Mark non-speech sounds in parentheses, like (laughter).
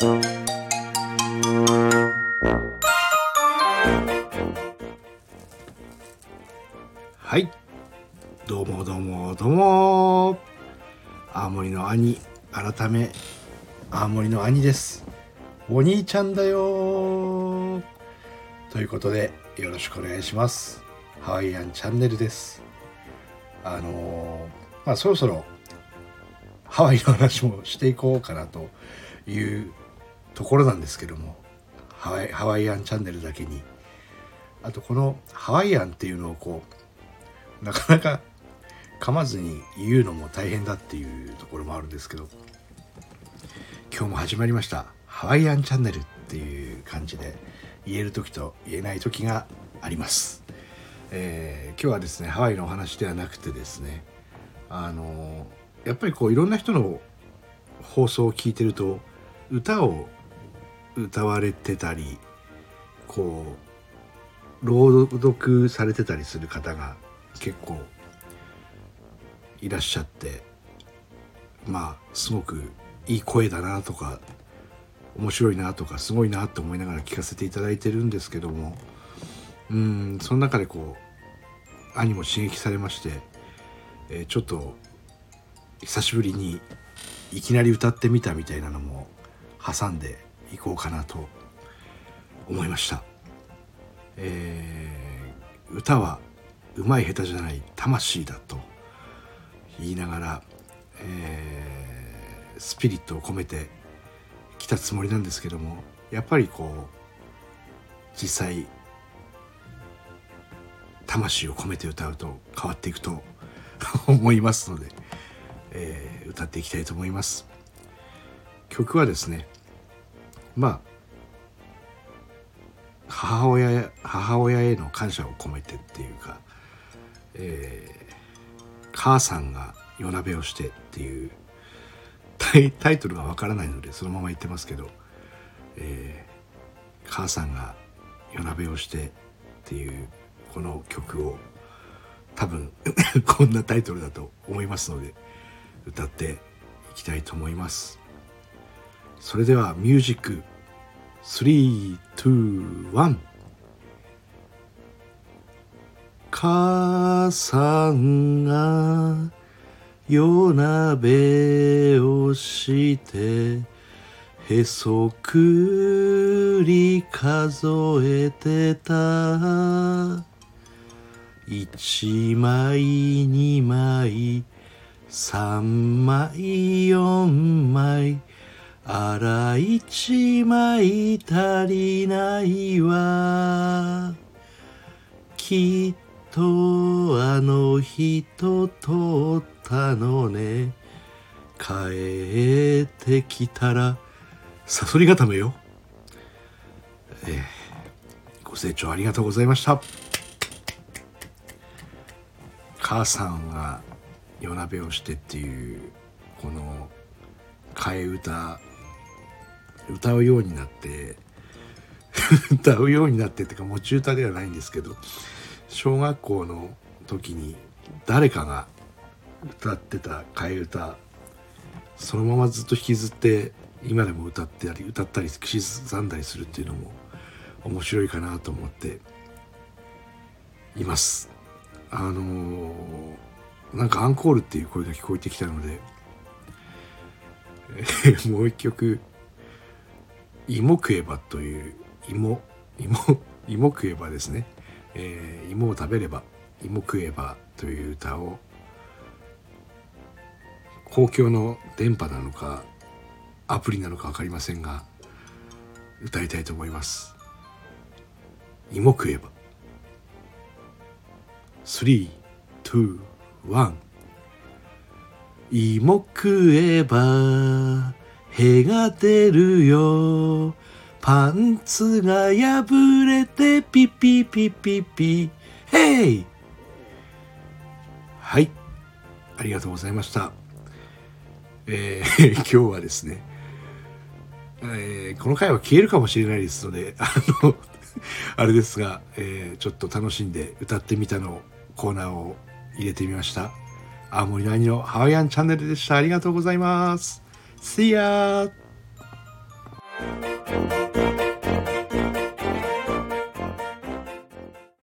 はい。どうもどうもどうも。青森の兄。改め青森の兄です。お兄ちゃんだよ。ということでよろしくお願いします。ハワイアンチャンネルです。あのーまあそろそろハワイの話もしていこうかなというところなんですけどもハワイハワイアンチャンネルだけに。あとこのハワイアンっていうのをこうなかなか噛まずに言うのも大変だっていうところもあるんですけど今日も始まりました。ハワイアンチャンネルっていう感じで言える時と言えない時があります、えー今日はですねハワイのお話ではなくてですねあのやっぱりこういろんな人の放送を聞いてると歌を歌われてたりこう朗読されてたりする方が結構いらっしゃってまあすごくいい声だなとか面白いなとかすごいなって思いながら聞かせていただいてるんですけどもうんその中でこう兄も刺激されまして、えーちょっと久しぶりにいきなり歌ってみたみたいなのも挟んでいこうかなと思いました、えー歌はうまい下手じゃない魂だと言いながら、えースピリットを込めてきたつもりなんですけどもやっぱりこう実際魂を込めて歌うと変わっていくと (laughs) 思いますので、えー歌っていきたいと思います。曲はですねまあ母親母親への感謝を込めてっていうか、えー母さんが夜なべをしてっていうタイタイトルがわからないのでそのまま言ってますけど、えー母さんが夜なべをしてっていうこの曲を多分 (laughs) こんなタイトルだと思いますので歌っていきたいと思います。それではミュージック321母さんが夜なべをしてへそくり数えてた。一枚二枚三枚四枚。あら一枚足りないわ。きっとあの人通ったのね。帰ってきたらサソリ固めよ。えーご清聴ありがとうございました。母さんが夜なべをしてっていうこの替え歌歌うようになって (laughs) 歌うようになってっていうか持ち歌ではないんですけど小学校の時に誰かが歌ってた替え歌そのままずっと引きずって今でも歌ってたり歌ったり口ずさんだりするっていうのも面白いかなと思っています。あのーなんかアンコールっていう声が聞こえてきたので、(laughs) もう一曲「芋食えば」という芋芋 (laughs) 芋食えばですね、えー芋を食べれば芋食えばという歌を公共の電波なのかアプリなのか分かりませんが歌いたいと思います。芋食えば。321芋食えばへが出るよ。パンツが破れてピピピピピ。ヘイはい。ありがとうございました。えー (laughs) 今日はですね、えーこの回は消えるかもしれないですのであの (laughs) あれですが、えーちょっと楽しんで歌ってみたのコーナーを入れてみました。青森の兄のハワイアンチャンネルでした。ありがとうございます。See ya!